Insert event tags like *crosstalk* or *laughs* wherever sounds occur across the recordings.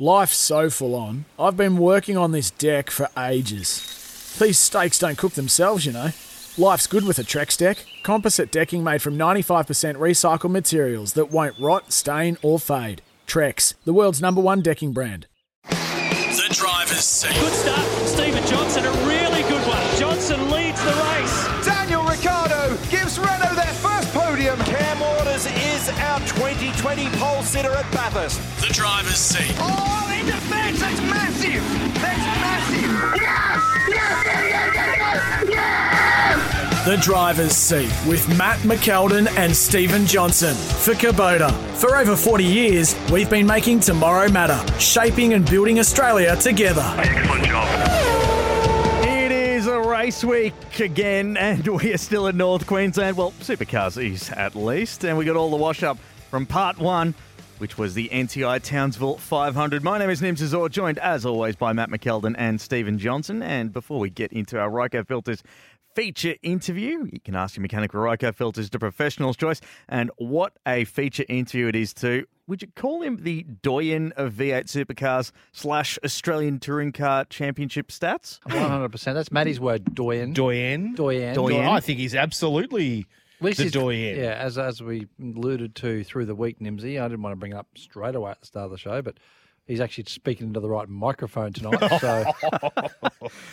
Life's so full on. I've been working on this deck for ages. These steaks don't cook themselves, you know. Life's good with a Trex deck. Composite decking made from 95% recycled materials that won't rot, stain, or fade. Trex, the world's number one decking brand. The driver's seat. Good start from Stephen Johnson, a really good one. Johnson leads the race. 2020 pole sitter at Bathurst. The driver's seat. Oh, in defence, that's massive! That's massive! Yes! Yes! Yes! Yes! yes! yes! The driver's seat with Matt McKeldin and Stephen Johnson for Kubota. For over 40 years, we've been making tomorrow matter, shaping and building Australia together. Excellent job race week again, and *laughs* we are still in North Queensland. Well, supercars is at least, and we got all the wash up from part one, which was the NTI Townsville 500. My name is Nims Azor, joined as always by Matt McKeldin and Stephen Johnson. And before we get into our Ryco Filters feature interview. You can ask your mechanical Ryco filters to professional's choice. And what a feature interview it is too. Would you call him the doyen of V8 supercars slash Australian Touring Car Championship stats? 100%. That's Matty's word, doyen. Doyen. Doyen. Doyen. I think he's absolutely Well, this the is- doyen. Yeah, as as we alluded to through the week, Nimsy. I didn't want to bring it up straight away at the start of the show, but he's actually speaking into the right microphone tonight. So *laughs* *laughs*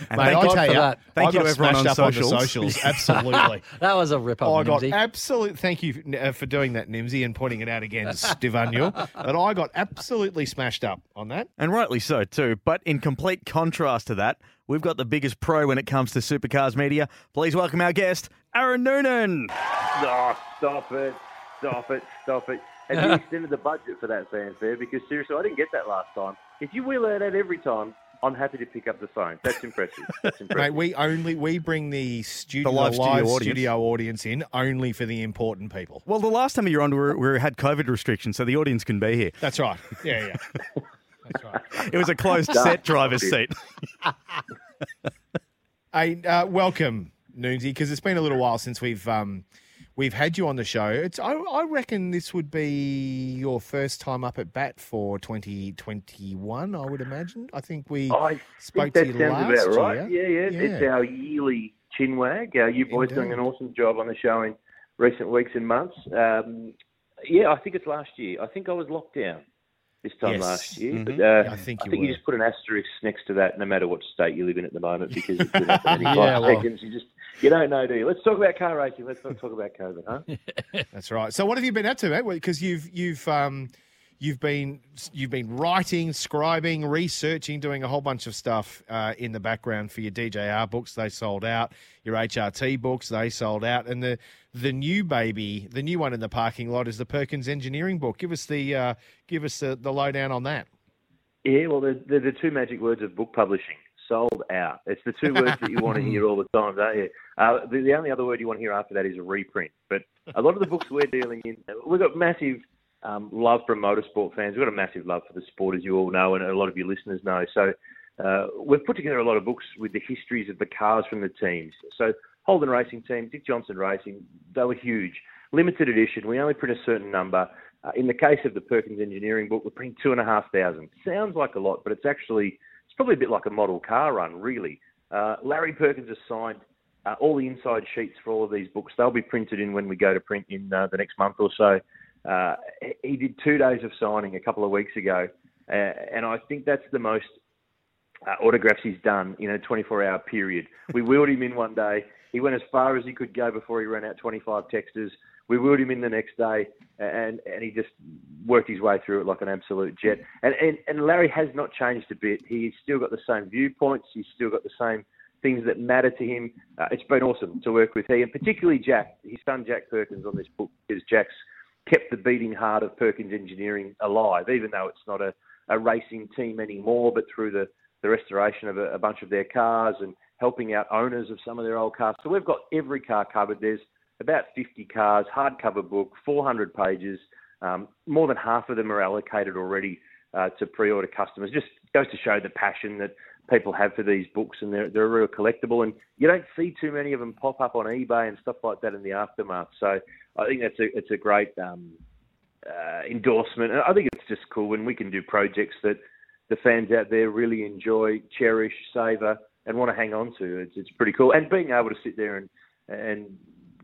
And Mate, thank I you- tell you, that. Thank I you got to everyone smashed on socials. on the socials. *laughs* Absolutely. that was a rip up, I got Nimsy. absolute. Thank you uh, for doing that, Nimsy, and pointing it out again, Stevanu. But I got absolutely smashed up on that. And rightly so, too. But in complete contrast to that, we've got the biggest pro when it comes to supercars media. Please welcome our guest, Aaron Noonan. Oh, stop it. Stop it. Stop it. Have you *laughs* extended the budget for that fanfare? Because seriously, I didn't get that last time. If you wheel that out every time, I'm happy to pick up the phone. That's impressive. *laughs* That's Mate, impressive. we only we bring the studio, The live the studio live audience. studio audience in only for the important people. Well, the last time you were on, we, were, we had COVID restrictions, so the audience can be here. That's right. Yeah, yeah. *laughs* That's right. *laughs* It was a closed set driver's seat. *laughs* Hey, uh, welcome, Noonsy, because it's been a little while since we've um, we've had you on the show. It's I, I reckon this would be your first time up at bat for 2021. I would imagine. I think we I spoke think to you sounds last about right. year. Yeah, yeah, It's our yearly chin wag. Uh, you boys doing an awesome job on the show in recent weeks and months. Um, yeah, I think it's last year. I think I was locked down this time Yes. last year. Mhm. But, uh, I think you you just put an asterisk next to that, no matter what state you live in at the moment, because it's been *laughs* in Yeah, five well. seconds. You just you don't know, do you? Let's talk about car racing. Let's not talk about COVID, huh? *laughs* That's right. So, what have you been up to, mate? Because you've you've um, you've been you've been writing, scribing, researching, doing a whole bunch of stuff uh, in the background for your DJR books. They sold out. Your HRT books they sold out, and the the new baby, the new one in the parking lot is the Perkins Engineering book. Give us the uh, give us the, the lowdown on that. Yeah, well, they're the two magic words of book publishing. Sold out. It's the two words that you want to hear all the time, don't you? Uh, the, the only other word you want to hear after that is a reprint. But a lot of the books we're dealing in, we've got massive um, love from motorsport fans. We've got a massive love for the sport, as you all know, and a lot of your listeners know. So uh, we've put together a lot of books with the histories of the cars from the teams. So Holden Racing Team, Dick Johnson Racing, they were huge. Limited edition. We only print a certain number. Uh, in the case of the Perkins Engineering book, we're printing two and a half thousand. Sounds like a lot, but it's actually it's probably a bit like a model car run, really. Uh, Larry Perkins has signed uh, all the inside sheets for all of these books. They'll be printed in when we go to print in uh, the next month or so. Uh, he did two days of signing a couple of weeks ago, uh, and I think that's the most uh, autographs he's done in a 24-hour period. We wheeled him in one day. He went as far as he could go before he ran out 25 texters. We wheeled him in the next day, and and he just worked his way through it like an absolute jet. And and, and Larry has not changed a bit. He's still got the same viewpoints. He's still got the same things that matter to him. Uh, it's been awesome to work with he, and particularly Jack, his son Jack Perkins on this book, because Jack's kept the beating heart of Perkins Engineering alive, even though it's not a, a racing team anymore, but through the, the restoration of a, a bunch of their cars and helping out owners of some of their old cars. So we've got every car covered. There's about 50 cars, hardcover book, 400 pages. Um, more than half of them are allocated already uh, to pre-order customers. Just goes to show the passion that people have for these books, and they're they're a real collectible. And you don't see too many of them pop up on eBay and stuff like that in the aftermath. So I think that's a it's a great um, uh, endorsement. And I think it's just cool when we can do projects that the fans out there really enjoy, cherish, savour, and want to hang on to. It's it's pretty cool, and being able to sit there and and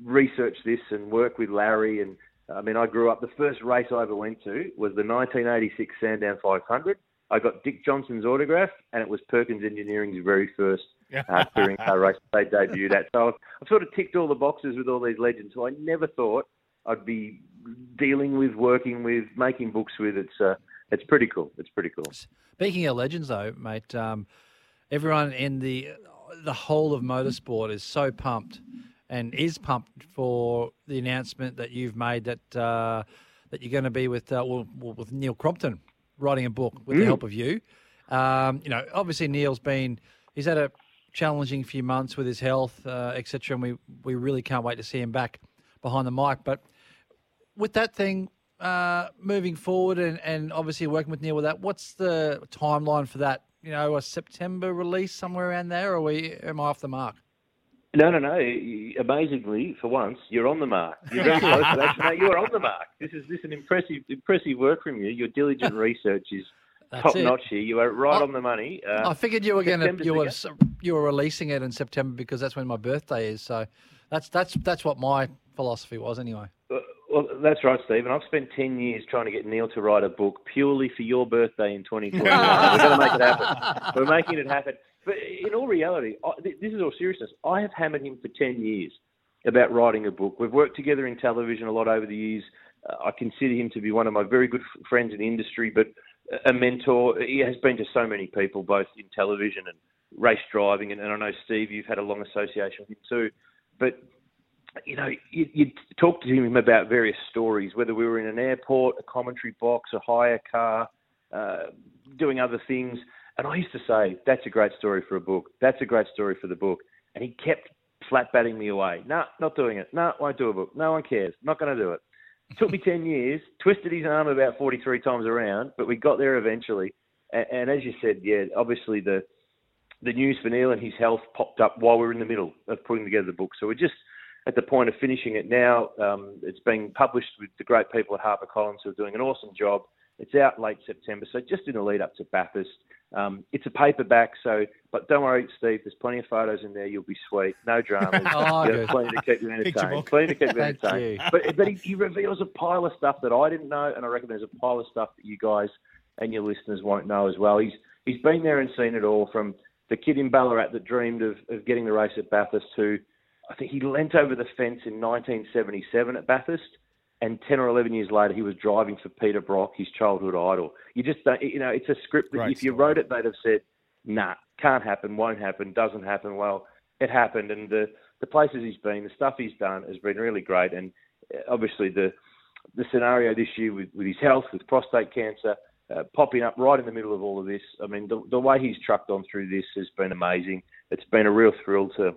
research this and work with Larry and I mean, I grew up. The first race I ever went to was the 1986 Sandown 500. I got Dick Johnson's autograph, and it was Perkins Engineering's very first uh, touring car *laughs* race they debuted at. So I've, I've sort of ticked all the boxes with all these legends who I never thought I'd be dealing with, working with, making books with. It's uh, it's pretty cool. It's pretty cool. Speaking of legends, though, mate, um, everyone in the the whole of motorsport is so pumped and is pumped for the announcement that you've made that uh, that you're going to be with uh, well, with Neil Crompton writing a book with the Mm. help of you. Um, you know, obviously Neil's been he's had a challenging few months with his health, uh, etc., and we we really can't wait to see him back behind the mic. But with that thing uh, moving forward, and, and obviously working with Neil with that, what's the timeline for that? You know, a September release somewhere around there, or we am I off the mark? No, no, no. Amazingly, for once, you're on the mark. You're very close to that. *laughs* No, you're on the mark. This is this is an impressive, impressive work from you. Your diligent *laughs* research is That's top it. notch here. You are right I- on the money. Uh, I figured you were going to you were you were releasing it in September because that's when my birthday is. So that's that's that's what my philosophy was anyway. Well, that's right, Stephen. I've spent 10 years trying to get Neil to write a book purely for your birthday in 2021. *laughs* We're going to make it happen. We're making it happen. But in all reality, I, this is all seriousness. I have hammered him for 10 years about writing a book. We've worked together in television a lot over the years. Uh, I consider him to be one of my very good f- friends in the industry, but a mentor. He has been to so many people, both in television and race driving. And, and I know, Steve, you've had a long association with him too. But you know, you, you talk to him about various stories, whether we were in an airport, a commentary box, a hire car, uh, doing other things. And I used to say, that's a great story for a book. That's a great story for the book. And he kept flat batting me away. No, not doing it. No, won't do a book. No one cares. Not going to do it. Took me 10 years, twisted his arm about 43 times around, but we got there eventually. And, and as you said, yeah, obviously the the news for Neil and his health popped up while we were in the middle of putting together the book. So we're just at the point of finishing it now. Um, it's being published with the great people at HarperCollins who are doing an awesome job. It's out late September, so just in the lead up to Bathurst. Um, it's a paperback, so but don't worry, Steve. There's plenty of photos in there. You'll be sweet. No dramas. *laughs* Oh, Yeah, good. plenty to keep you *laughs* entertained. Plenty to keep you entertained. But but he, he reveals a pile of stuff that I didn't know, and I reckon there's a pile of stuff that you guys and your listeners won't know as well. He's he's been there and seen it all from the kid in Ballarat that dreamed of, of getting the race at Bathurst to I think he leant over the fence in 1977 at Bathurst, and 10 or 11 years later he was driving for Peter Brock, his childhood idol. You just don't, you know, it's a script that Great if you story. wrote it, they'd have said, nah, can't happen, won't happen, doesn't happen. Well, it happened, and the the places he's been, the stuff he's done has been really great, and uh, obviously the the scenario this year with, with his health, with prostate cancer, uh, popping up right in the middle of all of this. I mean, the, the way he's trucked on through this has been amazing. It's been a real thrill to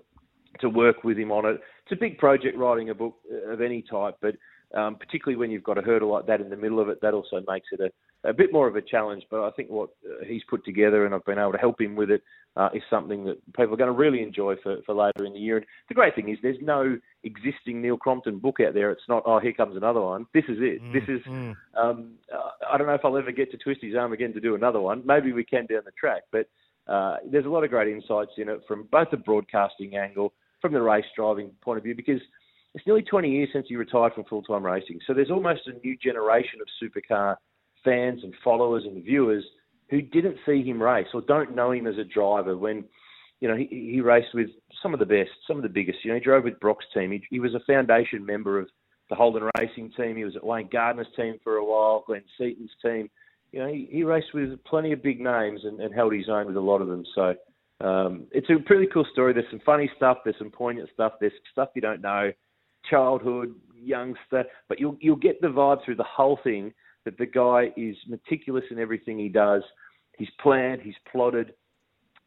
to work with him on it. It's a big project writing a book uh, of any type, but um, particularly when you've got a hurdle like that in the middle of it, that also makes it a, a bit more of a challenge. But I think what uh, he's put together, and I've been able to help him with it, uh, is something that people are going to really enjoy for, for later in the year. And the great thing is, there's no existing Neil Crompton book out there. It's not, oh, here comes another one. This is it. this is. Um, uh, I don't know if I'll ever get to twist his arm again to do another one. Maybe we can down the track, but uh, there's a lot of great insights in it from both the broadcasting angle, from the race driving point of view, because it's nearly 20 years since he retired from full-time racing. So there's almost a new generation of supercar fans and followers and viewers who didn't see him race or don't know him as a driver when, you know, he, he raced with some of the best, some of the biggest. You know, he drove with Brock's team. He, he was a foundation member of the Holden Racing team. He was at Wayne Gardner's team for a while, Glenn Seaton's team. You know, he, he raced with plenty of big names and, and held his own with a lot of them. So um, it's a pretty cool story. There's some funny stuff. There's some poignant stuff. There's stuff you don't know, childhood, youngster, but you'll you'll get the vibe through the whole thing that the guy is meticulous in everything he does. He's planned. He's plotted.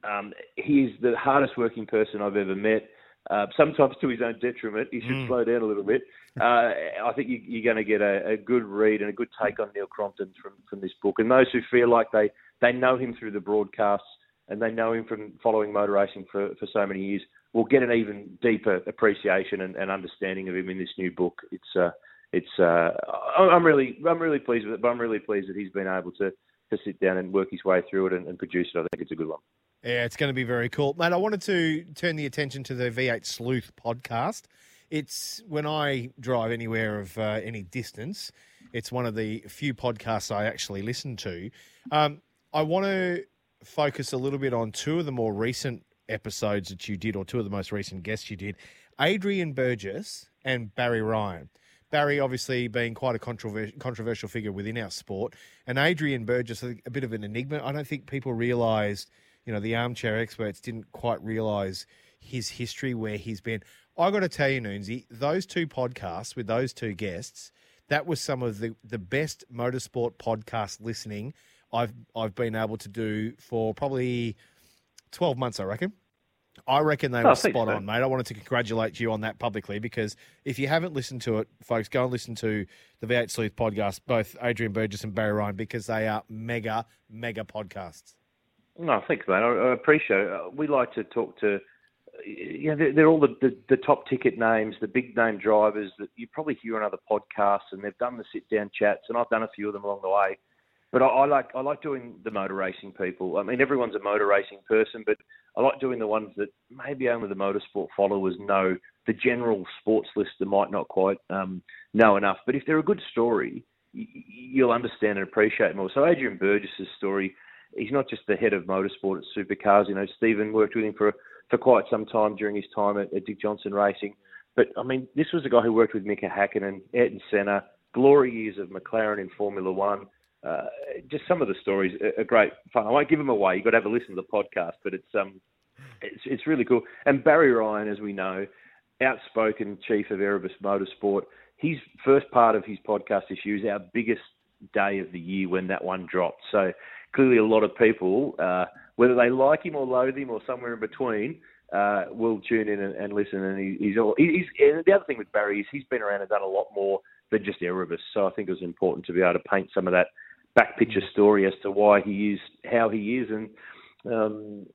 Um, he is the hardest working person I've ever met. Uh, sometimes to his own detriment. He should slow down a little bit. *laughs* Uh, I think you, you're going to get a, a good read and a good take on Neil Crompton from, from this book. And those who feel like they, they know him through the broadcasts and they know him from following motor racing for, for so many years will get an even deeper appreciation and, and understanding of him in this new book. It's uh, it's uh, I'm really I'm really pleased with it, but I'm really pleased that he's been able to to sit down and work his way through it and, and produce it. I think it's a good one. Yeah, it's going to be very cool. Mate, I wanted to turn the attention to the V8 Sleuth podcast. It's when I drive anywhere of uh, any distance, it's one of the few podcasts I actually listen to. Um, I want to focus a little bit on two of the more recent episodes that you did, or two of the most recent guests you did Adrian Burgess and Barry Ryan. Barry, obviously, being quite a controversial, figure within our sport, and Adrian Burgess, a, a bit of an enigma. I don't think people realised, you know, the armchair experts didn't quite realise his history, where he's been. I got to tell you, Noonsy, those two podcasts with those two guests, that was some of the, the best motorsport podcast listening I've I've been able to do for probably twelve months, I reckon. I reckon they Oh, were spot on, mate. I wanted to congratulate you on that publicly because if you haven't listened to it, folks, go and listen to the V8 Sleuth podcast, both Adrian Burgess and Barry Ryan, because they are mega, mega podcasts. No, thanks, mate. I, I appreciate it. We like to talk to, you know, they're, they're all the, the, the top ticket names, the big name drivers that you probably hear on other podcasts, and they've done the sit down chats, and I've done a few of them along the way. But I, I like I like doing the motor racing people. I mean, everyone's a motor racing person, but I like doing the ones that maybe only the motorsport followers know. The general sports lister might not quite um, know enough. But if they're a good story, you'll understand and appreciate more. So Adrian Burgess's story, he's not just the head of motorsport at Supercars. You know, Stephen worked with him for for quite some time during his time at, at Dick Johnson Racing. But I mean, this was a guy who worked with Mika Hakkinen, and Ayrton Senna, glory years of McLaren in Formula One. Uh, just some of the stories are, great fun. I won't give them away. You've got to have a listen to the podcast, but it's um, it's it's really cool. And Barry Ryan, as we know, outspoken chief of Erebus Motorsport. His first part of his podcast issue is our biggest day of the year when that one dropped. So clearly, a lot of people, uh, whether they like him or loathe him or somewhere in between, uh, will tune in and, and listen. And he, he's all. He's, and the other thing with Barry is he's been around and done a lot more than just Erebus. So I think it was important to be able to paint some of that back picture story as to why he is how he is, and um,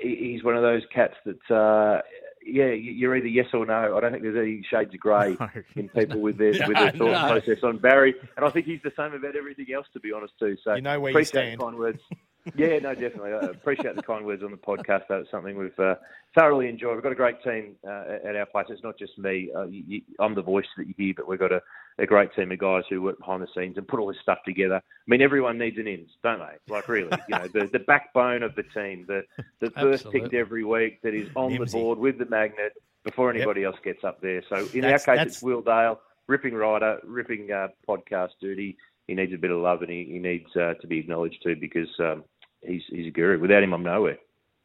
he's one of those cats that. Uh, yeah, you- you're either yes or no. I don't think there's any shades of grey *laughs* in people with their with their *laughs* thought No. process on Barry, and I think he's the same about everything else. To be honest, too. So You know where you stand. kind words. *laughs* Yeah, no, definitely. I appreciate the kind words on the podcast. That's something we've uh, thoroughly enjoyed. We've got a great team uh, at our place. It's not just me. Uh, you, you, I'm the voice that you hear, but we've got a, a great team of guys who work behind the scenes and put all this stuff together. I mean, everyone needs an ins, don't they? Like, really, you know, the, the backbone of the team, the, the *laughs* first picked every week that is on Nimsy. the board with the magnet before anybody else gets up there. So in That's- our case, that's- it's Will Dale, ripping rider, ripping uh, podcast duty. He needs a bit of love and he, he needs uh, to be acknowledged too because um, he's he's a guru. Without him, I'm nowhere.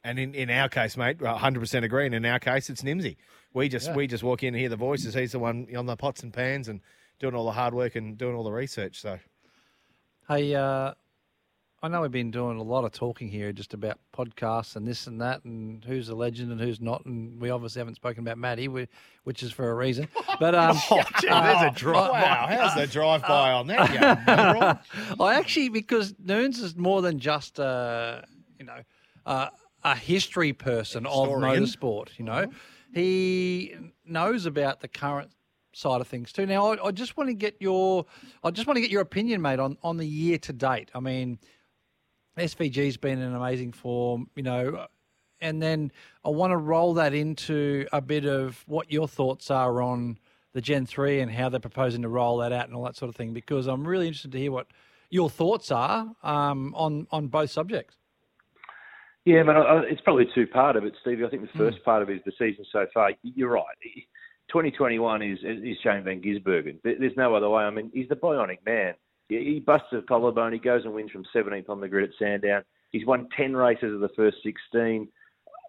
And in, in our case, mate, 100% agree. And in our case, it's Nimsy. We just we just walk in and hear the voices. He's the one on the pots and pans and doing all the hard work and doing all the research. So Hey, uh, I know we've been doing a lot of talking here just about podcasts and this and that and who's a legend and who's not. And we obviously haven't spoken about Maddie, which is for a reason. *laughs* But um, Oh, gee, there's a drive. my- Wow, how's the drive by on that? I *laughs* actually because Noons is more than just a you know uh, a history person of Historian. motorsport. You know, he knows about the current side of things too. Now, I, I just want to get your I just want to get your opinion, mate, on on the year to date. I mean, SVG's been in amazing form. You know. And then I want to roll that into a bit of what your thoughts are on the Gen 3 and how they're proposing to roll that out and all that sort of thing, because I'm really interested to hear what your thoughts are um, on, on both subjects. Yeah, man, it's probably two-part of it, Stevie. I think the first part of it is the season so far. You're right. 2021 is is Shane Van Gisbergen. There- There's no other way. I mean, he's the bionic man. He busts a collarbone. He goes and wins from 17th on the grid at Sandown. He's won 10 races of the first 16.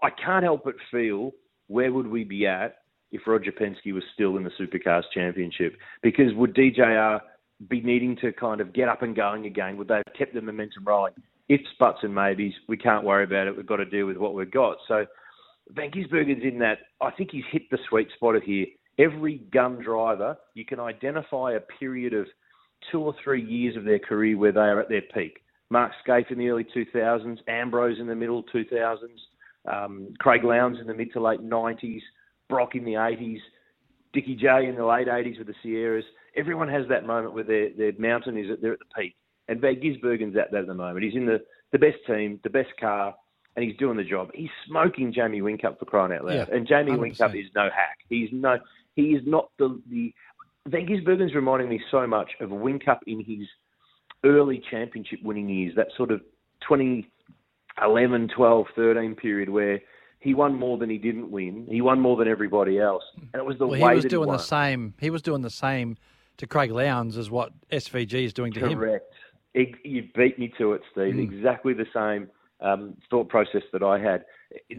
I can't help but feel where would we be at if Roger Penske was still in the Supercars Championship? Because would DJR be needing to kind of get up and going again? Would they have kept the momentum rolling? Ifs, buts, and maybes. We can't worry about it. We've got to deal with what we've got. So Van Gisbergen's in that. I think he's hit the sweet spot of here. Every gun driver, you can identify a period of two or three years of their career where they are at their peak. Mark Skaife in the early 2000s, Ambrose in the middle 2000s, um, Craig Lowndes in the mid to late 90s, Brock in the 80s, Dickie J in the late 80s with the Sierras. Everyone has that moment where their, their mountain is at, they're at the peak. And Van Gisbergen's at that at the moment. He's in the, the best team, the best car, and he's doing the job. He's smoking Jamie Whincup for crying out loud. Yeah, and Jamie 100%. Whincup is no hack. He's no, he is not the, the Van Gisbergen's reminding me so much of Whincup in his early championship winning years, that sort of 2011, 12, 13 period where he won more than he didn't win. He won more than everybody else. And it was the Well, way he was doing he the same. He was doing the same to Craig Lowndes as what SVG is doing to him. Correct. You beat me to it, Steve. Mm. Exactly the same um, thought process that I had.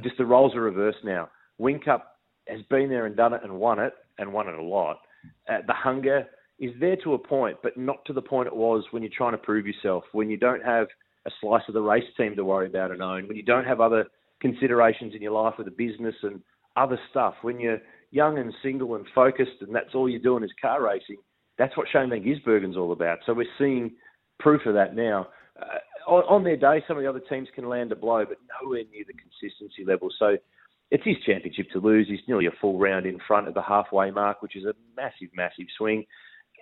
Just the roles are reversed now. Whincup has been there and done it and won it, and won it a lot. Uh, the hunger is there to a point, but not to the point it was when you're trying to prove yourself, when you don't have a slice of the race team to worry about and own, when you don't have other considerations in your life with the business and other stuff, when you're young and single and focused and that's all you're doing is car racing, that's what Shane Van Gisbergen's all about. So we're seeing proof of that now. Uh, on, on their day, some of the other teams can land a blow, but nowhere near the consistency level. So it's his championship to lose. He's nearly a full round in front at the halfway mark, which is a massive, massive swing.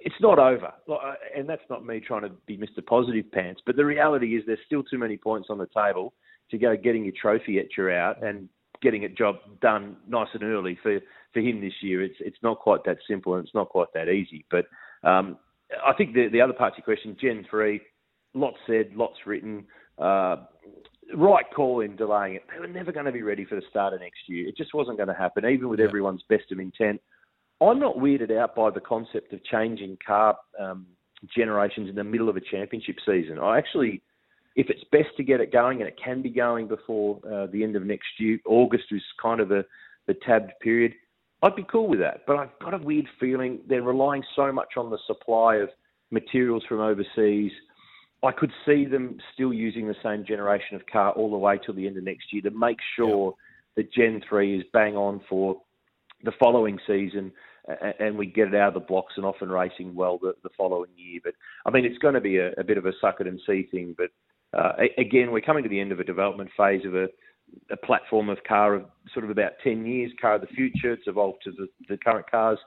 It's not over, uh, and that's not me trying to be Mr. Positive Pants. But the reality is, there's still too many points on the table to go getting your trophy etcher out and getting a job done nice and early for for him this year. It's it's not quite that simple and it's not quite that easy. But um, I think the the other part of your question, Gen three, lots said, lots written. Uh, right call in delaying it. They were never going to be ready for the start of next year. It just wasn't going to happen, even with everyone's best of intent. I'm not weirded out by the concept of changing car um, generations in the middle of a championship season. I actually, if it's best to get it going and it can be going before uh, the end of next year, August is kind of the, the tabbed period. I'd be cool with that, but I've got a weird feeling they're relying so much on the supply of materials from overseas. I could see them still using the same generation of car all the way till the end of next year to make sure that Gen 3 is bang on for the following season and we get it out of the blocks and off and racing well the, the following year. But I mean, it's going to be a, a bit of a suck it and see thing. But uh, again, we're coming to the end of a development phase of a, a platform of car of sort of about 10 years, car of the future. It's evolved to the, the current cars.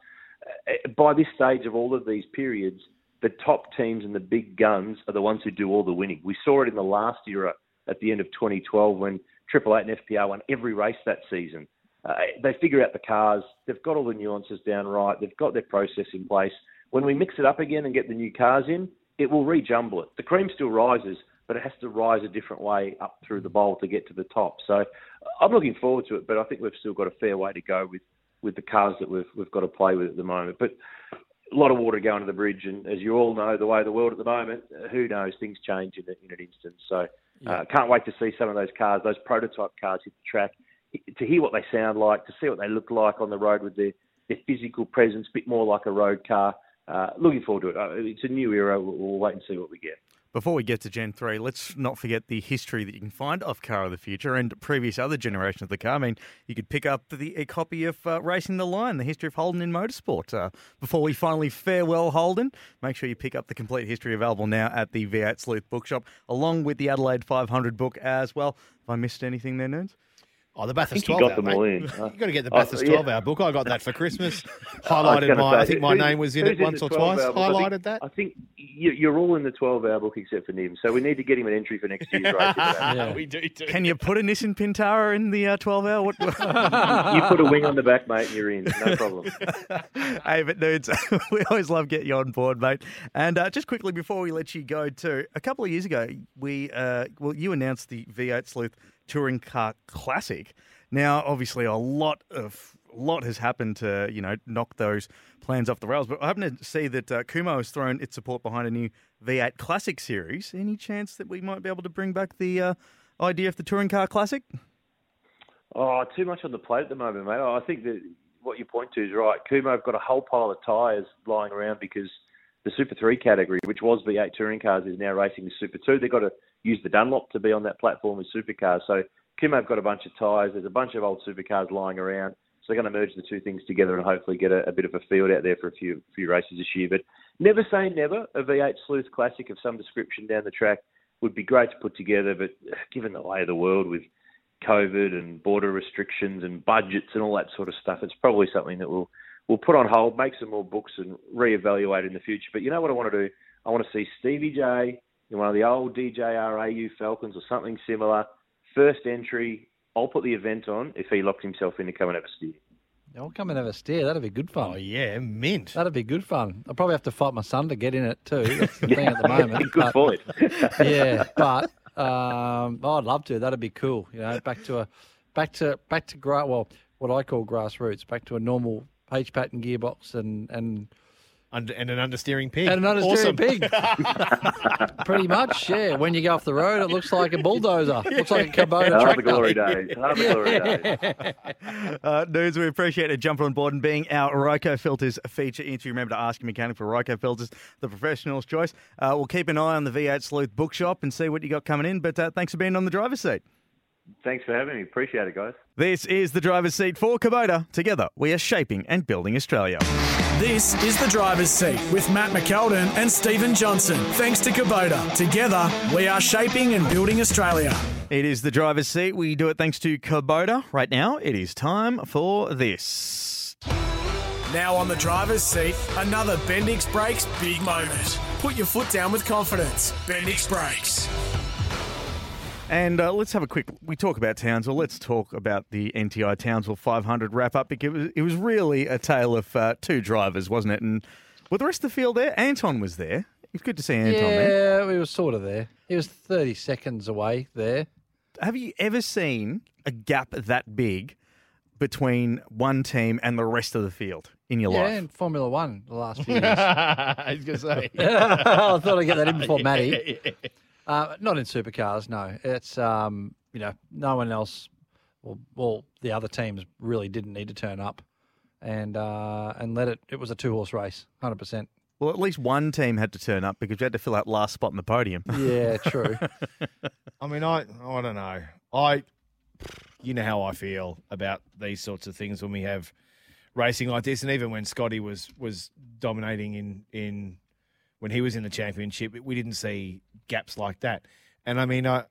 Uh, by this stage of all of these periods, the top teams and the big guns are the ones who do all the winning. We saw it in the last era at the end of 2012 when Triple Eight and FPR won every race that season. Uh, they figure out the cars. They've got all the nuances down right. They've got their process in place. When we mix it up again and get the new cars in, it will rejumble it. The cream still rises, but it has to rise a different way up through the bowl to get to the top. So I'm looking forward to it, but I think we've still got a fair way to go with, with the cars that we've we've got to play with at the moment. But a lot of water going to the bridge, and as you all know, the way of the world at the moment, uh, who knows? Things change in, in an instant. So uh, can't wait to see some of those cars, those prototype cars, hit the track, to hear what they sound like, to see what they look like on the road with their, their physical presence, a bit more like a road car. Uh, looking forward to it. Uh, it's a new era. We'll, we'll wait and see what we get. Before we get to Gen 3, let's not forget the history that you can find of Car of the Future and previous other generations of the car. I mean, you could pick up the, a copy of uh, Racing the Line, the history of Holden in motorsport. Uh, before we finally farewell Holden, make sure you pick up the complete history available now at the V8 Sleuth Bookshop, along with the Adelaide 500 book as well. Have I missed anything there, Nerds? Oh, the Bathurst 12 got hour, them mate. all in. you Uh, got to get the oh, Bathurst yeah. 12 hour book. I got that for Christmas. *laughs* Highlighted gonna my, say, I think my who's- name was in who's it once the or twice. hour book? I think- Highlighted that. I think you, you're all in the 12 hour book except for Nim. So we need to get him an entry for next year's *laughs* race. Yeah. we do too. Can you put a Nissan Pintara in the uh, 12 hour? What? *laughs* you put a wing on the back, mate, and you're in. No problem. hey, but dudes, we always love getting you on board, mate. And uh, just quickly before we let you go, too, a couple of years ago, we uh, well, you announced the V8 Sleuth Touring Car Classic. Now, obviously, a lot of lot has happened to you know knock those plans off the rails. But I happen to see that uh, Kumho has thrown its support behind a new V8 Classic series. Any chance that we might be able to bring back the uh, idea of the Touring Car Classic? Oh, too much on the plate at the moment, mate. I think that what you point to is right. Kumho have got a whole pile of tyres lying around because the Super 3 category, which was V8 touring cars, is now racing the Super 2. They've got to use the Dunlop to be on that platform with supercars. So Kumho have got a bunch of tyres. There's a bunch of old supercars lying around. So they're going to merge the two things together and hopefully get a, a bit of a field out there for a few few races this year. But never say never. A V8 Sleuth Classic of some description down the track would be great to put together. But given the way of the world with COVID and border restrictions and budgets and all that sort of stuff, it's probably something that we'll we'll put on hold, make some more books, and reevaluate in the future. But you know what I want to do? I want to see Stevie J, one of the old DJR AU Falcons or something similar. First entry. I'll put the event on if he locked himself in to come and have a steer. I'll come and have a steer. That'd be good fun. Oh yeah, mint. That'd be good fun. I'll probably have to fight my son to get in it too. That's the *laughs* thing at the moment. Good but- point. *laughs* yeah, but um, oh, I'd love to. That'd be cool. You know, back to a back to back to gra- well, what I call grassroots, back to a normal H pattern gearbox and and Under, and an understeering pig. and an understeering Awesome. pig. *laughs* Pretty much, yeah. When you go off the road, it looks like a bulldozer. *laughs* Looks like a Kubota the tractor. glory days. *laughs* Ah, the glory days. Uh, dudes, we appreciate it jumping on board and being our Ryco Filters feature interview. Remember to ask your mechanic for Ryco Filters, the professional's choice. Uh, we'll keep an eye on the V8 Sleuth bookshop and see what you got coming in. But uh, thanks for being on the driver's seat. Thanks for having me. Appreciate it, guys. This is the driver's seat for Kubota. Together, we are shaping and building Australia. This is the driver's seat with Matt McKeldin and Stephen Johnson. Thanks to Kubota. Together, we are shaping and building Australia. It is the driver's seat. We do it thanks to Kubota. Right now, it is time for this. Now on the driver's seat, another Bendix Brakes big moment. Put your foot down with confidence. Bendix Brakes. And uh, let's have a quick. We talk about Townsville. Let's talk about the NTI Townsville 500 wrap up because it was, it was really a tale of uh, two drivers, wasn't it? And with the rest of the field there, Anton was there. It was good to see Anton there. Yeah, we were sort of there. He was thirty seconds away there. Have you ever seen a gap that big between one team and the rest of the field in your Yeah, life? Yeah, in Formula One the last few *laughs* years. I was going to say. *laughs* I thought I'd get that in before *laughs* Matty. Uh, not in supercars, no. It's um, you know, no one else. Well, well, the other teams really didn't need to turn up, and uh, and let it. It was a two horse race, hundred percent. Well, at least one team had to turn up because you had to fill out last spot in the podium. *laughs* Yeah, true. I mean, I I don't know. I, you know how I feel about these sorts of things when we have racing like this, and even when Scotty was was dominating in in when he was in the championship, we didn't see gaps like that. And I mean, I,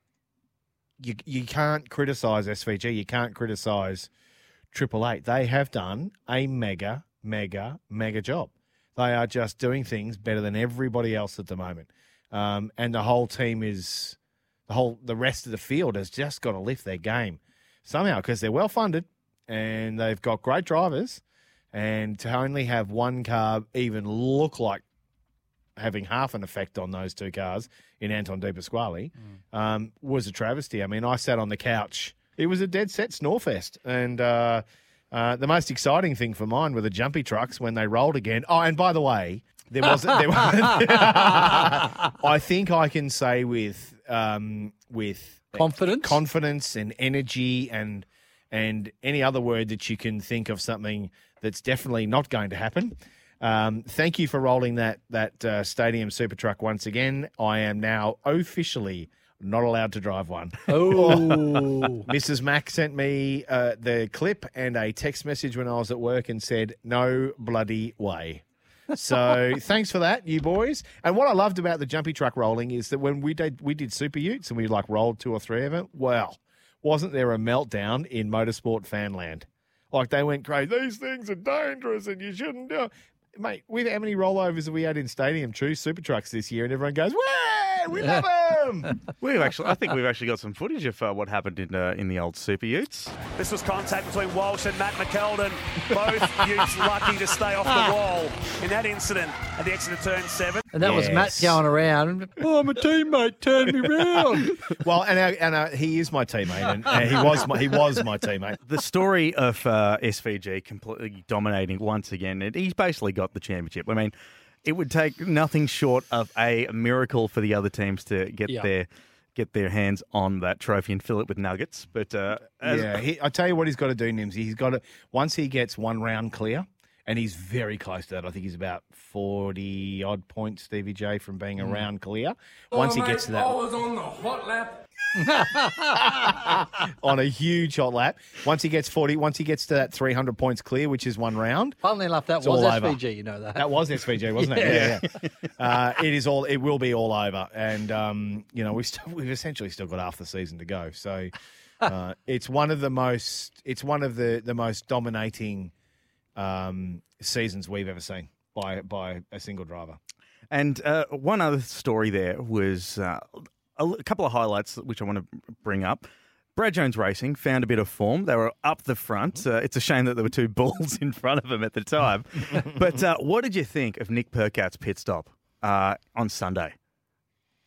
you you can't criticize SVG, you can't criticize Triple Eight. They have done a mega, mega, mega job. They are just doing things better than everybody else at the moment, um, and the whole team is the whole the rest of the field has just got to lift their game somehow because they're well funded and they've got great drivers and to only have one car even look like having half an effect on those two cars in Anton De Pasquale um, was a travesty. I mean, I sat on the couch. It was a dead set snorefest. And uh, uh, the most exciting thing for mine were the jumpy trucks when they rolled again. Oh, and by the way, there was. There was *laughs* I think I can say with um, with Confidence? confidence, and energy, and and any other word that you can think of something that's definitely not going to happen. Um, thank you for rolling that that uh, stadium super truck once again. I am now officially not allowed to drive one. Oh, *laughs* *laughs* Mrs. Mack sent me uh, the clip and a text message when I was at work and said, "No bloody way." So *laughs* thanks for that, you boys. And what I loved about the jumpy truck rolling is that when we did we did super utes and we like rolled two or three of them. Well, wasn't there a meltdown in motorsport fanland? Like they went crazy. These things are dangerous and you shouldn't do. it." Mate, with how many rollovers have we had in Stadium True Super Trucks this year, and everyone goes, "Way, we love them." *laughs* We've actually, I think we've actually got some footage of uh, what happened in uh, in the old Super Utes. This was contact between Walsh and Matt McKeldin. Both *laughs* Utes lucky to stay off the wall in that incident at the exit of turn seven. and that was Matt going around. Oh, my teammate turned me round. *laughs* Well, and uh, and uh, he is my teammate, and uh, he was my he was my teammate. The story of uh, SVG completely dominating once again, and he's basically got the championship. I mean, it would take nothing short of a miracle for the other teams to get Yeah. their get their hands on that trophy and fill it with nuggets. But uh, as, yeah, he, I tell you what, he's got to do, Nimsy. He's got to once he gets one round clear, and he's very close to that. I think he's about forty odd points, Stevie J, from being a round clear. Once he gets to that, on the hot lap. *laughs* on a huge hot lap. Once he gets forty, once he gets to that three hundred points clear, which is one round. Funnily enough, that was all over. SVG, you know that. That was SVG, wasn't it? *laughs* Yeah, yeah. Uh, it is all. It will be all over, and um, you know we've still, *laughs* we've essentially still got half the season to go. So uh, it's one of the most. It's one of the the most dominating um, seasons we've ever seen by by a single driver. And uh, one other story there was uh, a l- couple of highlights which I want to bring up. Brad Jones Racing found a bit of form. They were up the front. Uh, it's a shame that there were two *laughs* balls in front of them at the time. *laughs* but uh, what did you think of Nick Percat's pit stop uh, on Sunday?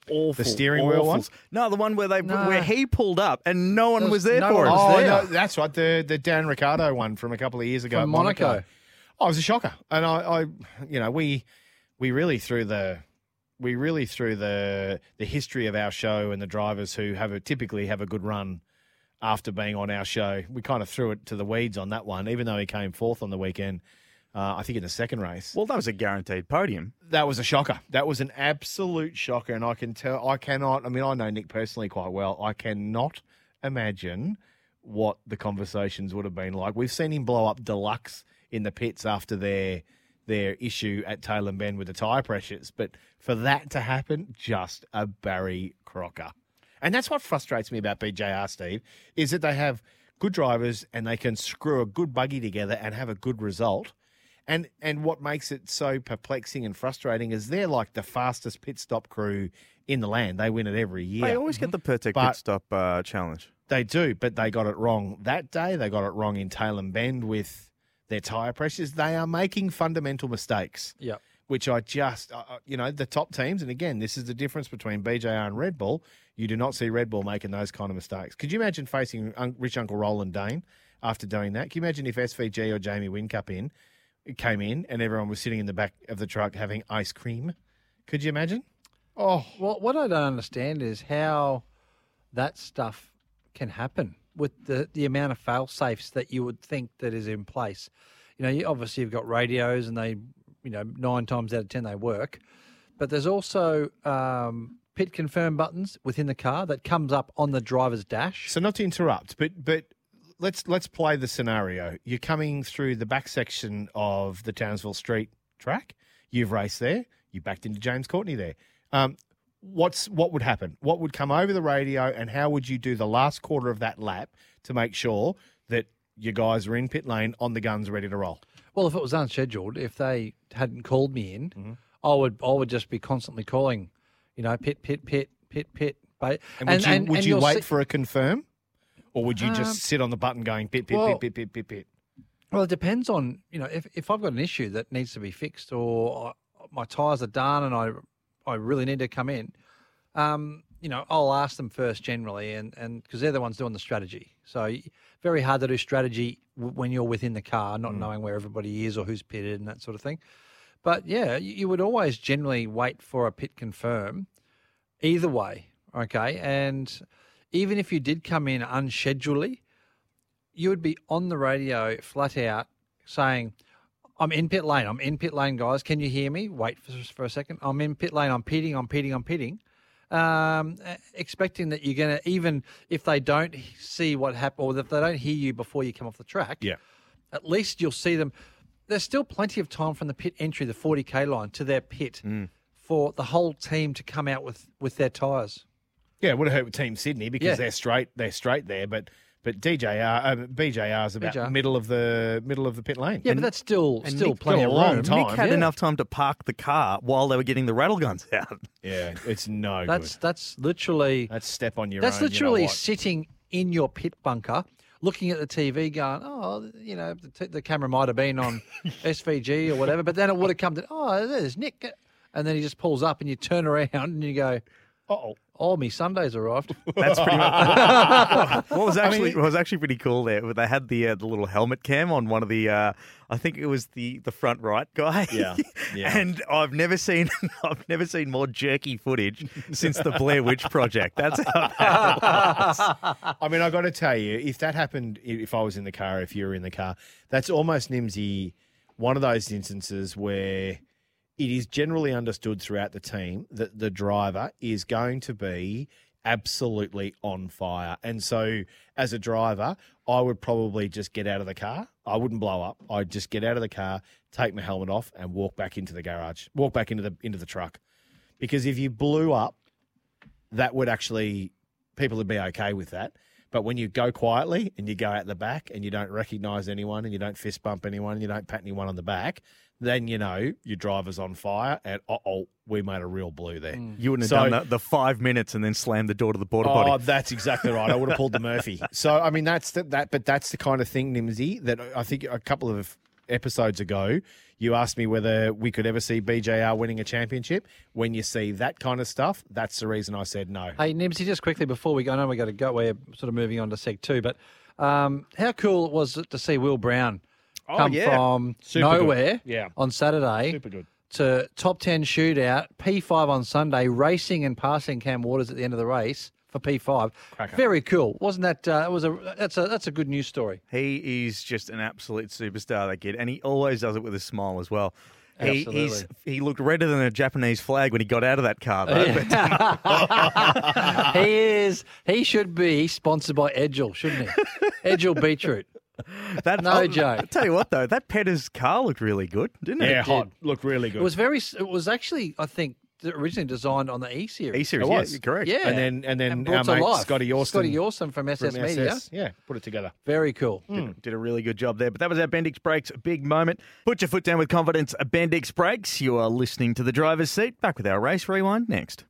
Awful. the steering wheel one? No, the one where they No. where he pulled up and no one was was there no for one him. Oh, there. no, that's right. The the Dan Ricciardo one from a couple of years ago From at Monaco. Monaco. Oh, it was a shocker, and I, I, you know, we we really threw the we really threw the the history of our show and the drivers who have a, typically have a good run after being on our show. We kind of threw it to the weeds on that one, even though he came fourth on the weekend. Uh, I think in the second race. Well, that was a guaranteed podium. That was a shocker. That was an absolute shocker, and I can tell. I cannot. I mean, I know Nick personally quite well. I cannot imagine what the conversations would have been like. We've seen him blow up deluxe in the pits after their their issue at Tailem Bend with the tyre pressures, but for that to happen, just a Barry Crocker. And that's what frustrates me about BJR, Steve, is that they have good drivers and they can screw a good buggy together and have a good result. And and what makes it so perplexing and frustrating is they're like the fastest pit stop crew in the land. They win it every year. They always get the Pirtek But- pit stop uh, challenge. They do, but they got it wrong that day. They got it wrong in Tailem Bend with their tyre pressures. They are making fundamental mistakes, Yep. which I just, uh, uh, you know, the top teams, and again, this is the difference between BJR and Red Bull. You do not see Red Bull making those kind of mistakes. Could you imagine facing un- rich Uncle Roland Dane after doing that? Can you imagine if SVG or Jamie Whincup in came in and everyone was sitting in the back of the truck having ice cream? Could you imagine? Oh, Well, what I don't understand is how that stuff can happen with the, the amount of fail safes that you would think that is in place. You know, you, obviously you've got radios and they, you know, nine times out of ten they work, but there's also um, pit confirm buttons within the car that comes up on the driver's dash. So not to interrupt, but but let's let's play the scenario. You're coming through the back section of the Townsville Street track. You've raced there. You backed into James Courtney there. Um, what's what would happen? What would come over the radio, and how would you do the last quarter of that lap to make sure that your guys are in pit lane on the guns, ready to roll? Well, if it was unscheduled, if they hadn't called me in, Mm-hmm. I would I would just be constantly calling, you know, pit, pit, pit, pit, pit. Ba- And would you would and you you'll wait see- for a confirm, or would you Um, just sit on the button going pit pit well- pit pit pit pit pit? Well, it depends on you know if, if I've got an issue that needs to be fixed or my tyres are done and I I really need to come in. Um, you know, I'll ask them first generally, and and because they're the ones doing the strategy. So very hard to do strategy w- when you're within the car, not knowing where everybody is or who's pitted and that sort of thing. But yeah, you, you would always generally wait for a pit confirm, either way. Okay, and even if you did come in unscheduledly, you would be on the radio flat out saying, I'm in pit lane. I'm in pit lane, guys. Can you hear me? Wait for, for a second. I'm in pit lane. I'm pitting. I'm pitting. I'm pitting. Um, expecting that you're going to, even if they don't see what happened or if they don't hear you before you come off the track, Yeah. at least you'll see them. There's still plenty of time from the pit entry, the 40k line, to their pit for the whole team to come out with, with their tyres. Yeah, it would have hurt with Team Sydney because Yeah. they're straight. They're straight there, but but DJR, uh, BJR is about BJR. middle of the middle of the pit lane. Yeah, but that's still and still Nick plenty of long room. time. Nick had Yeah. enough time to park the car while they were getting the rattle guns out. Yeah, it's no That's good. that's literally That's step on your That's own. you know literally sitting in your pit bunker, looking at the TV, going, "Oh, you know, the, t- the camera might have been on *laughs* SVG or whatever," but then it would have come to, "Oh, there's Nick," and then he just pulls up, and you turn around and you go, Uh-oh. "Oh, me Sunday's arrived." *laughs* That's pretty much *laughs* what was actually what was actually pretty cool there. They had the uh, the little helmet cam on one of the. Uh, I think it was the the front right guy. Yeah, *laughs* yeah. and I've never seen I've never seen more jerky footage since the Blair Witch Project. That's how bad it was. I mean, I got to tell you, if that happened, if I was in the car, if you were in the car, that's almost Nimsy. One of those instances where it is generally understood throughout the team that the driver is going to be absolutely on fire. And so, as a driver, I would probably just get out of the car. I wouldn't blow up. I'd just get out of the car, take my helmet off, and walk back into the garage, walk back into the into the truck. Because if you blew up, that would actually people would be okay with that. But when you go quietly and you go out the back and you don't recognise anyone and you don't fist bump anyone and you don't pat anyone on the back, then you know your driver's on fire and uh oh, we made a real blue there. You wouldn't have So- done the, the five minutes and then slammed the door to the border Oh, body. that's exactly right. I would have pulled the *laughs* Murphy. So I mean, that's the, that. But that's the kind of thing, Nimsy, that I think a couple of episodes ago you asked me whether we could ever see BJR winning a championship. When you see that kind of stuff, that's the reason I said no. Hey, Nibsy, just quickly before we go, I know we got to go. We're sort of moving on to Seg two, but um, how cool was it to see Will Brown Oh, come yeah. from Super nowhere Yeah. on Saturday Super good. to top ten shootout, P five on Sunday, racing and passing Cam Waters at the end of the race for P five. Cracker. Very cool, wasn't that? Uh, it was a that's a that's a good news story. He is just an absolute superstar, that kid, and he always does it with a smile as well. He, he looked redder than a Japanese flag when he got out of that car, though. But- *laughs* he is. He should be sponsored by Edgell, shouldn't he? Edgell Beetroot. *laughs* that, No I'll- joke. I'll tell you what, though, that Petter's car looked really good, didn't it? Yeah, hot. Looked really good. It was very. It was actually, I think, originally designed on the E series. E series, It yeah, correct. Yeah, And then- and then brought our mate life. Scotty Yorston Scotty Yorston from SS From Media. Yeah, put it together. Very cool. Hmm. Did, did a really good job there. But that was our Bendix Brakes big moment. Put your foot down with confidence. Bendix Brakes. You are listening to the driver's seat. Back with our race rewind next.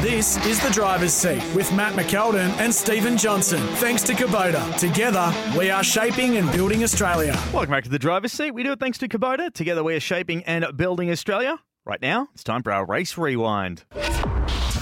This is the driver's seat with Matt McKeldin and Stephen Johnson. Thanks to Kubota. Together, we are shaping and building Australia. Welcome back to the driver's seat. We do it thanks to Kubota. Together we are shaping and building Australia. Right now, it's time for our race rewind.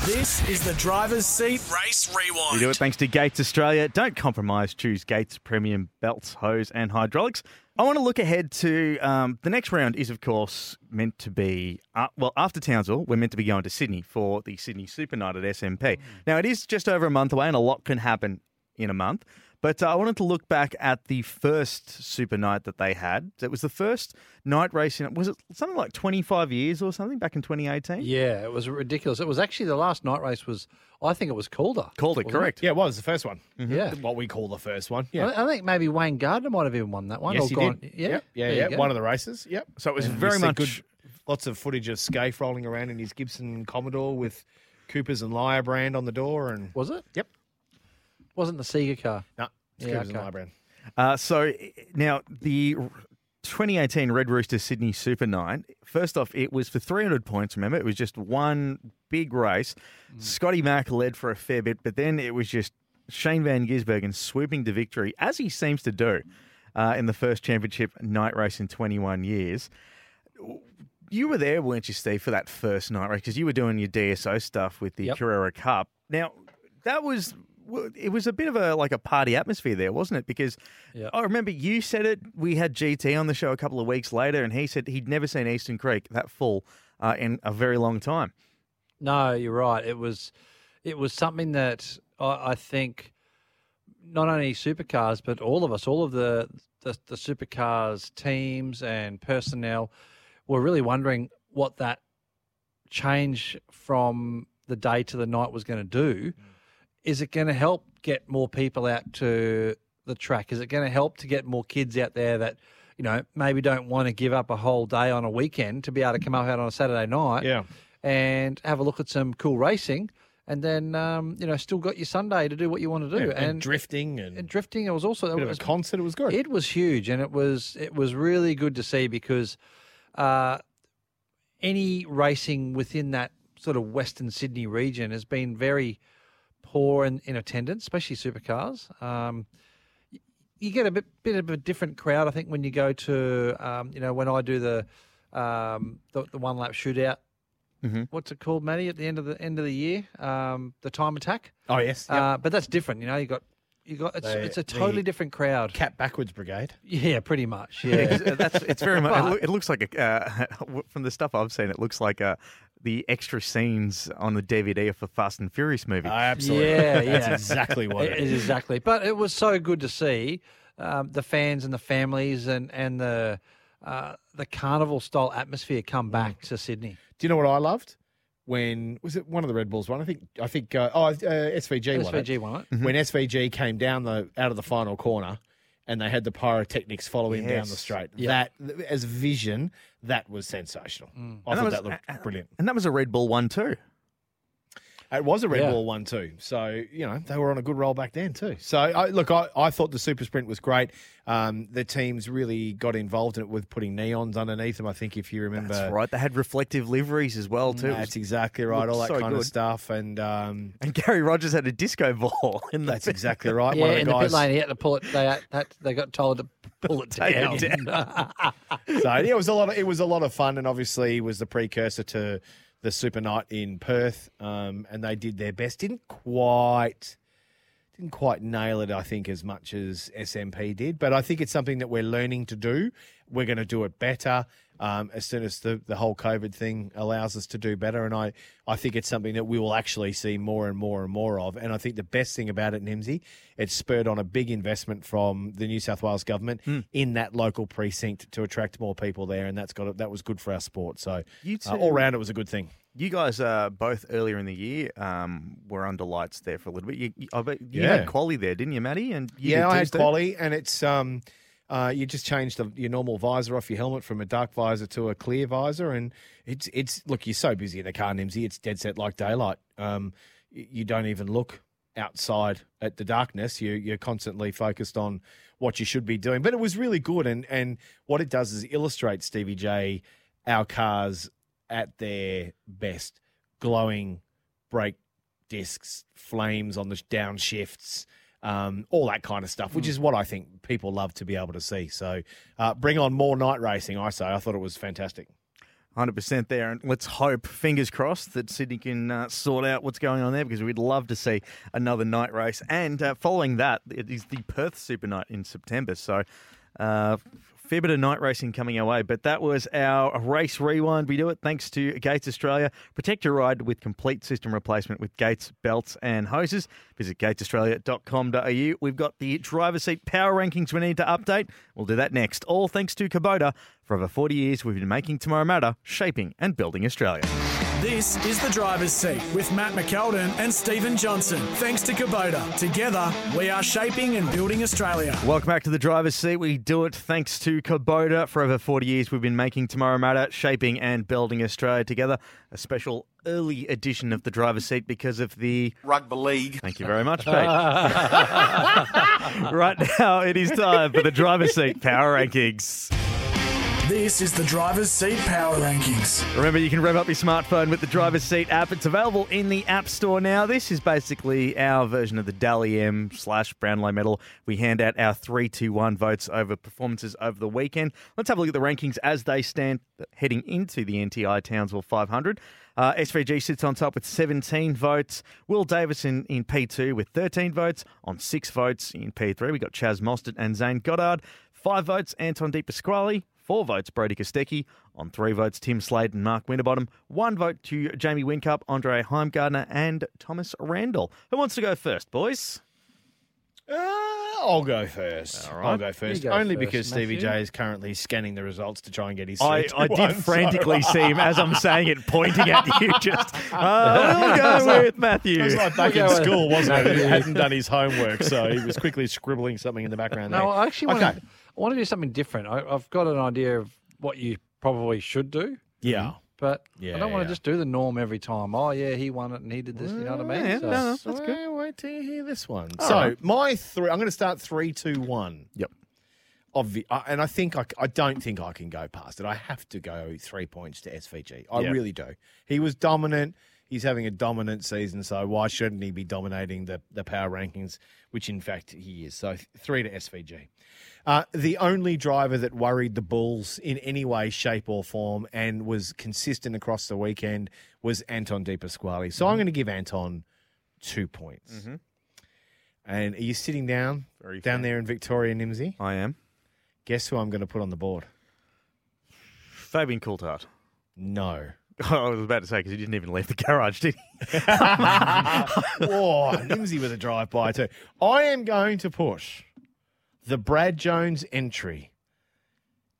This is the driver's seat. Race rewind. We do it thanks to Gates Australia. Don't compromise. Choose Gates Premium Belts, Hose, and Hydraulics. I want to look ahead to um, the next round. Is of course meant to be uh, well after Townsville. We're meant to be going to Sydney for the Sydney Super Night at SMP. Now it is just over a month away, and a lot can happen in a month. But uh, I wanted to look back at the first Super Night that they had. It was the first night racing. Was it something like twenty five years or something back in twenty eighteen? Yeah, it was ridiculous. It was actually the last night race was. I think it was Calder. Called it correct. Yeah, it was the first one. Yeah. What we call the first one. Yeah. I, I think maybe Wayne Gardner might have even won that one. yes, or he gone, did. Yeah, Yep. Yeah, There yeah. One of the races. Yep. So it was And we very much good, lots of footage of Skaife rolling around in his Gibson Commodore with Coopers and Liar brand on the door, and Was it? Yep. Wasn't the Sega car? no, it's Yeah, okay. and brand. Uh, so now the 2018 Red Rooster Sydney Super Night. First off, it was for 300 points. Remember, it was just one big race. Scotty Mack led for a fair bit, but then it was just Shane Van Gisbergen swooping to victory, as he seems to do uh, in the first championship night race in 21 years. You were there, weren't you, Steve, for that first night race? Because you were doing your DSO stuff with the Yep. Carrera Cup. Now, that was it was a bit of a like a party atmosphere there, wasn't it? Because Yep. I remember you said it. We had GT on the show a couple of weeks later, and he said he'd never seen Eastern Creek that full uh, in a very long time. No, you're right. It was, it was something that I, I think not only supercars, but all of us, all of the, the the supercars teams and personnel, were really wondering what that change from the day to the night was going to do. Is it going to help get more people out to the track? Is it going to help to get more kids out there that, you know, maybe don't want to give up a whole day on a weekend to be able to come up out on a Saturday night? Yeah. and have a look at some cool racing, and then um, you know still got your Sunday to do what you want to do. Yeah, and, drifting and, and drifting, it was also a it was, a concert. It was good. it was huge, and it was it was really good to see because uh, any racing within that sort of Western Sydney region has been very poor in, in attendance, especially supercars. Um, you get a bit, bit of a different crowd, I think, when you go to, um, you know, when I do the um, the, the one lap shootout. Mhm. What's it called, Matty? At the end of the end of the year, um, the time attack. oh yes, yep. Uh, but that's different. You know, you got you got it's, The- it's a totally different crowd. Cat backwards brigade. Yeah, pretty much. Yeah, *laughs* that's it's very much. It, looks like a, uh, *laughs* from the stuff I've seen. It looks like uh, the extra scenes on the DVD of the Fast and Furious movie. absolutely. Yeah, That's yeah. exactly what It it is is. exactly. But it was so good to see um, the fans and the families and and the uh, the carnival style atmosphere come back to Sydney. Do you know what I loved? When was it one of the Red Bulls one? I think I think uh, oh uh, SVG won it. SVG won it. when SVG came down the out of the final corner and they had the pyrotechnics following down the straight. Yeah. That as vision, that was sensational. Mm. I And thought that was- that looked brilliant. And that was a Red Bull one too. It was a red Yeah. ball one too. So, you know, they were on a good roll back then too. So, I, look, I, I thought the super sprint was great. Um, the teams really got involved in it with putting neons underneath them. I think if you remember. That's right. They had reflective liveries as well too. That's exactly right. All that so kind of stuff. And um, And Garry Rogers had a disco ball. *laughs* In the that's exactly right. Yeah, One of in the the pit guys. lane, he had to pull it. They had, they got told to pull it *laughs* Take down. *laughs* so yeah, it was a lot. Of, it was a lot of fun, and obviously was the precursor to the Super Night in Perth. Um, and they did their best. Didn't quite, didn't quite nail it. I think as much as SMP did, but I think it's something that we're learning to do. We're going to do it better um, as soon as the, the whole COVID thing allows us to do better. And I, I think it's something that we will actually see more and more and more of. And I think the best thing about it, Nimsy, it's spurred on a big investment from the New South Wales government Hmm. in that local precinct to attract more people there, and that's got that was good for our sport. So uh, all round, it was a good thing. You guys uh, both earlier in the year um, were under lights there for a little bit. You, you, I bet you Yeah. had quali there, didn't you, Matty? And you yeah, I had quali, and it's um, uh, you just change the, your normal visor off your helmet from a dark visor to a clear visor, and it's it's look, you're so busy in the car, Nimsy, it's dead set like daylight. Um, you don't even look outside at the darkness. You you're constantly focused on what you should be doing. But it was really good, and and what it does is illustrate Stevie J our cars at their best, glowing brake discs, flames on the downshifts, um, all that kind of stuff, which is what I think people love to be able to see. So uh, bring on more night racing, I say. I thought it was fantastic. 100% there. And let's hope, fingers crossed, that Sydney can uh, sort out what's going on there because we'd love to see another night race. And uh, following that, it is the Perth Super Night in September. So, uh, fair bit of night racing coming our way. But that was our race rewind. We do it thanks to Gates Australia. Protect your ride with complete system replacement with Gates belts and hoses. Visit gatesaustralia.com.au. We've got the driver's seat power rankings we need to update. We'll do that next. All thanks to Kubota. For over 40 years, we've been making tomorrow matter, shaping and building Australia. This is the driver's seat with Matt McKeldin and Stephen Johnson. Thanks to Kubota. Together, we are shaping and building Australia. Welcome back to the driver's seat. We do it thanks to Kubota. For over 40 years, we've been making tomorrow matter, shaping and building Australia together. A special early edition of the driver's seat because of the Rugby league. Thank you very much, Pete. *laughs* right now, it is time for the driver's seat power rankings. This is the driver's seat power rankings. Remember, you can rev up your smartphone with the driver's seat app. It's available in the App Store now. This is basically our version of the Dally M slash Brownlow medal. We hand out our 3 2 1 votes over performances over the weekend. Let's have a look at the rankings as they stand heading into the NTI Townsville 500. Uh, SVG sits on top with 17 votes. Will Davison in P2 with 13 votes. On six votes in P3, we got Chaz Mostert and Zane Goddard. Five votes, Anton De Pasquale. Four votes, Brody Kostecki. On three votes, Tim Slade and Mark Winterbottom. One vote to Jamie Whincup, Andre Heimgartner, and Thomas Randall. Who wants to go first, boys? Uh, I'll go first. All right. I'll go first. go Only first, because Stevie Matthew. J is currently scanning the results to try and get his. I, I 3-2-1, did *laughs* so- frantically see him as I'm saying it, pointing at you. *laughs* Just, uh, we'll go with Matthew. It was like back We'll in go with- school, wasn't it? He hadn't done his homework, so he was quickly scribbling something in the background. No, there. I actually want, Okay. to, I want to do something different. I, I've got an idea of what you probably should do, Yeah. but Yeah, I don't want yeah. to just do the norm every time. Oh, yeah, he won it and he did this. You know what I mean? Yeah, So- no, that's Wait, good. wait till you hear this one. All so right. my three, I'm going to start three, two, one. Yep. Obvi- and I think I, I don't think I can go past it. I have to go three points to SVG. I Yeah. really do. He was dominant. He's having a dominant season, so why shouldn't he be dominating the, the power rankings, which in fact he is? So three to SVG. Uh, the only driver that worried the Bulls in any way, shape, or form and was consistent across the weekend was Anton De Pasquale. So I'm going to give Anton two points. And are you sitting down Very down there in Victoria, Nimsy? I am. Guess who I'm going to put on the board? Fabian Coulthard. No. *laughs* I was about to say because he didn't even leave the garage, did he? *laughs* oh, Nimsy with a drive by too. I am going to push the Brad Jones entry.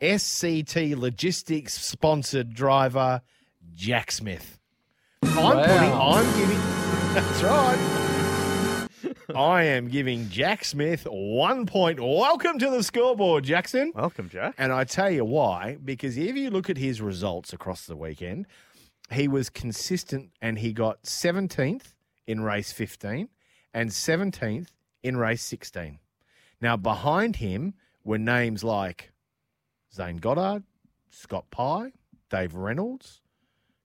SCT Logistics sponsored driver Jack Smith. I'm putting. I'm giving. *laughs* That's right. *laughs* I am giving Jack Smith one point. Welcome to the scoreboard, Jackson. Welcome, Jack. And I tell you why, because if you look at his results across the weekend, he was consistent and he got 17th in race 15 and 17th in race 16. Now, behind him were names like Zane Goddard, Scott Pye, Dave Reynolds,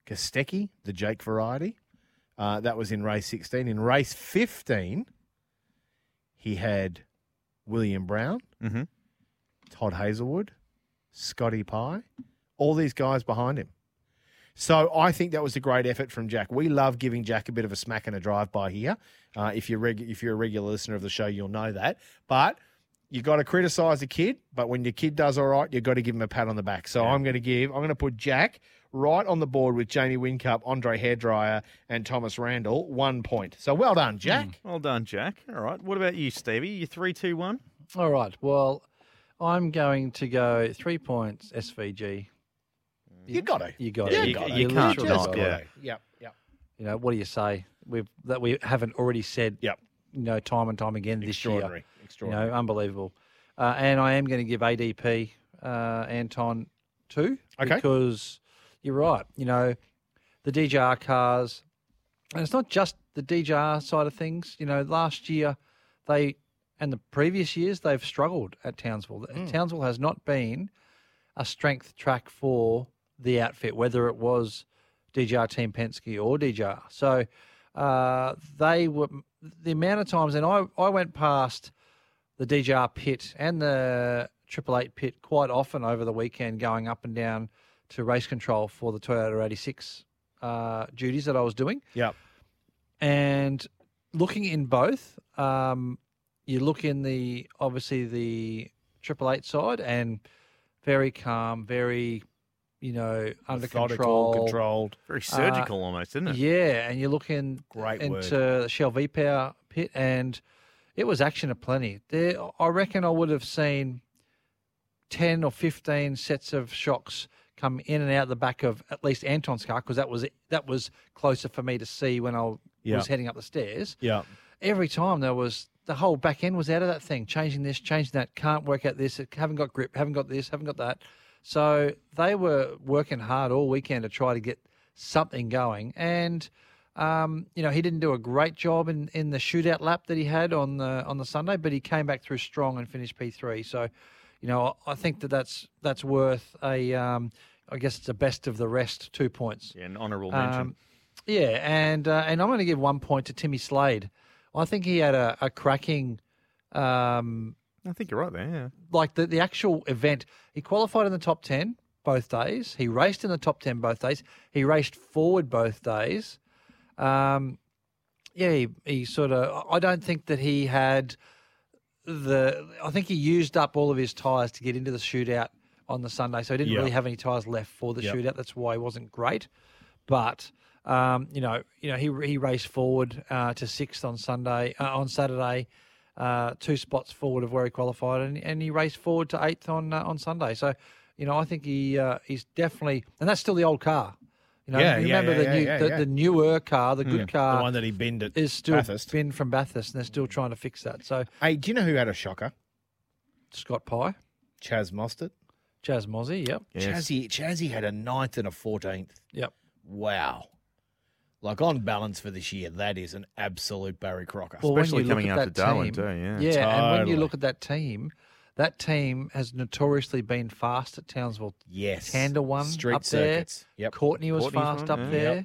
Kostecki, the Jake variety. Uh, that was in race 16. In race 15, he had William Brown, Mhm. Todd Hazelwood, Scotty Pye, all these guys behind him. So I think that was a great effort from Jack. We love giving Jack a bit of a smack and a drive by here. Uh, if you're reg- if you're a regular listener of the show, you'll know that. But you got to criticise a kid, but when your kid does all right, you've got to give him a pat on the back. So I'm going to give I'm going to put Jack right on the board with Jamie Whincup, Andre Hairdryer, and Thomas Randall, one point. So well done, Jack. Well done, Jack. All right. What about you, Stevie? You three, two, one. All right. Well, I'm going to go three points SVG. You got to. You got Yeah, it. you- got you it. can't literally not, yeah. Yep. Yep. You know, what do you say? We've that we haven't already said. Yep. You know, time and time again this year. Extraordinary. year. You know, unbelievable. Uh, and I am going to give ADP uh, Anton two Okay. because you're right. You know, the DJR cars, and it's not just the DJR side of things. You know, last year they and the previous years they've struggled at Townsville. Townsville has not been a strength track for the outfit, whether it was DJR Team Penske or DJR. So uh, they were the amount of times, and I, I went past the DJR pit and the Triple Eight pit quite often over the weekend, going up and down to race control for the Toyota 86 uh, duties that I was doing. Yep. And looking in both, um, you look in the obviously the Triple Eight side and very calm, very you know under control, controlled. Very surgical uh, almost, isn't it? Yeah, and you look in Great into word. the Shell V Power pit, and it was action aplenty. There, I reckon I would have seen ten or fifteen sets of shocks come in and out the back of at least Anton's car because that was that was closer for me to see when I Yeah. was heading up the stairs. Yeah. Every time there was the whole back end was out of that thing, changing this, changing that, can't work out this, haven't got grip, haven't got this, haven't got that. So they were working hard all weekend to try to get something going. And um, you know, he didn't do a great job in, in the shootout lap that he had on the on the Sunday, but he came back through strong and finished P three. So, you know, I think that that's that's worth a. Um, I guess it's a best of the rest two points. Yeah, an honourable mention. Um, yeah, and uh, and I'm going to give one point to Timmy Slade. I think he had a, a cracking, um, I think you're right there. Yeah. like the, the actual event. He qualified in the top 10 both days. He raced in the top 10 both days. He raced forward both days. Um, yeah, he, he sort of, I don't think that he had the, I think he used up all of his tyres to get into the shootout on the Sunday. So he didn't Yeah. really have any tyres left for the Yep. shootout. That's why he wasn't great. But um, you know, you know, he he raced forward uh, to sixth on Sunday uh, on Saturday, uh, two spots forward of where he qualified, and, and he raced forward to eighth on uh, on Sunday. So, you know, I think he uh, he's definitely, and that's still the old car. You know, Yeah, you remember yeah, the yeah, new the, the newer car, the good car, The one that he binned at is still Bathurst. been from Bathurst, and they're still trying to fix that. So Hey, do you know who had a shocker? Scott Pye, Chaz Mostert. Chaz Mozzie, yep, Yes. Chazzy, Chazzy had a ninth and a 14th. yep. Wow. Like on balance for this year, that is an absolute Barry Crocker. Well, Especially coming at after that Darwin team, too, yeah. yeah, and when you look at that team, that team has notoriously been fast at Townsville. yes. Tander won Street up there. Yep. Courtney was Courtney's fast one, up yeah. there. Yep.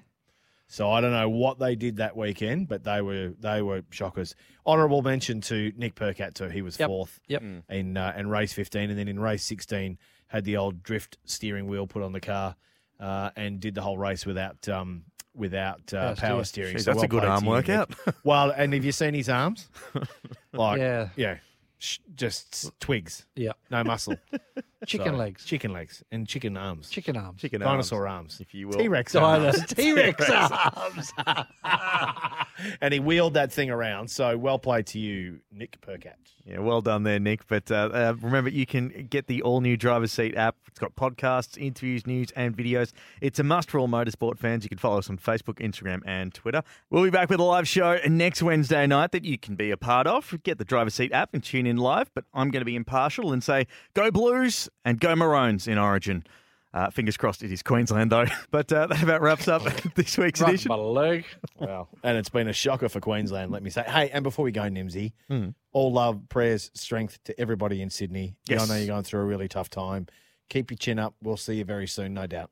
So I don't know what they did that weekend, but they were they were shockers. Honourable mention to Nick Percat too. He was Yep. fourth Yep. in uh, in race fifteen, and then in race sixteen had the old drift steering wheel put on the car uh, and did the whole race without um, without uh, Power power steer. steering. Jeez, So that's well a good arm to you, Nick. workout. *laughs* well, and have you seen his arms? *laughs* like Yeah. yeah, sh- just twigs, Yeah. no muscle. *laughs* Chicken So, legs. chicken legs, and chicken arms, Chicken arms. Chicken dinosaur arms, arms, if you will. T Rex arms. *laughs* T Rex arms. *laughs* and he wheeled that thing around. So well played to you, Nick Percat. Yeah, well done there, Nick. But uh, uh, remember, you can get the all new Driver's Seat app. It's got podcasts, interviews, news, and videos. It's a must for all motorsport fans. You can follow us on Facebook, Instagram, and Twitter. We'll be back with a live show next Wednesday night that you can be a part of. Get the Driver's Seat app and tune in live. But I'm going to be impartial and say go Blues and go Maroons in Origin. Uh, fingers crossed it is Queensland, though. *laughs* But uh, that about wraps up *laughs* this week's Right edition. My leg. Well, and it's been a shocker for Queensland, let me say. Hey, and before we go, Nimsy, Hmm. all love, prayers, strength to everybody in Sydney. Yeah, Yes. I know you're going through a really tough time. Keep your chin up. We'll see you very soon, no doubt.